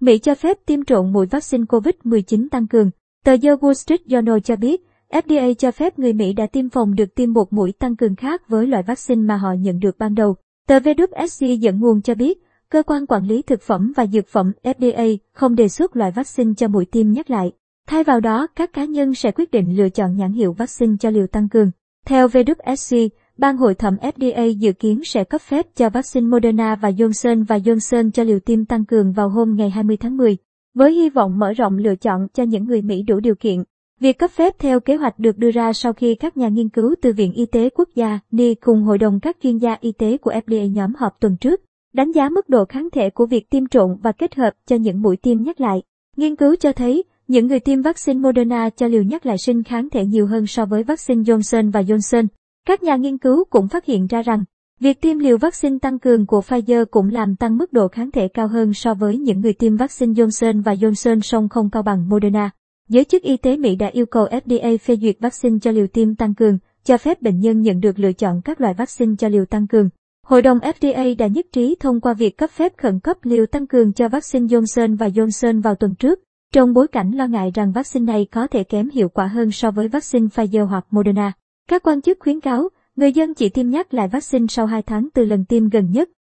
Mỹ cho phép tiêm trộn mũi vaccine COVID-19 tăng cường. Tờ The Wall Street Journal cho biết, FDA cho phép người Mỹ đã tiêm phòng được tiêm một mũi tăng cường khác với loại vaccine mà họ nhận được ban đầu. Tờ WSC dẫn nguồn cho biết, cơ quan quản lý thực phẩm và dược phẩm FDA không đề xuất loại vaccine cho mũi tiêm nhắc lại. Thay vào đó, các cá nhân sẽ quyết định lựa chọn nhãn hiệu vaccine cho liều tăng cường. Theo VWSC, Ban hội thẩm FDA dự kiến sẽ cấp phép cho vaccine Moderna và Johnson và Johnson cho liều tiêm tăng cường vào hôm ngày 20 tháng 10, với hy vọng mở rộng lựa chọn cho những người Mỹ đủ điều kiện. Việc cấp phép theo kế hoạch được đưa ra sau khi các nhà nghiên cứu từ Viện Y tế Quốc gia NI cùng Hội đồng các chuyên gia y tế của FDA nhóm họp tuần trước, đánh giá mức độ kháng thể của việc tiêm trộn và kết hợp cho những mũi tiêm nhắc lại. Nghiên cứu cho thấy, những người tiêm vaccine Moderna cho liều nhắc lại sinh kháng thể nhiều hơn so với vaccine Johnson và Johnson. Các nhà nghiên cứu cũng phát hiện ra rằng, việc tiêm liều vaccine tăng cường của Pfizer cũng làm tăng mức độ kháng thể cao hơn so với những người tiêm vaccine Johnson và Johnson song không cao bằng Moderna. Giới chức y tế Mỹ đã yêu cầu FDA phê duyệt vaccine cho liều tiêm tăng cường, cho phép bệnh nhân nhận được lựa chọn các loại vaccine cho liều tăng cường. Hội đồng FDA đã nhất trí thông qua việc cấp phép khẩn cấp liều tăng cường cho vaccine Johnson và Johnson vào tuần trước, trong bối cảnh lo ngại rằng vaccine này có thể kém hiệu quả hơn so với vaccine Pfizer hoặc Moderna. Các quan chức khuyến cáo, người dân chỉ tiêm nhắc lại vaccine sau 2 tháng từ lần tiêm gần nhất.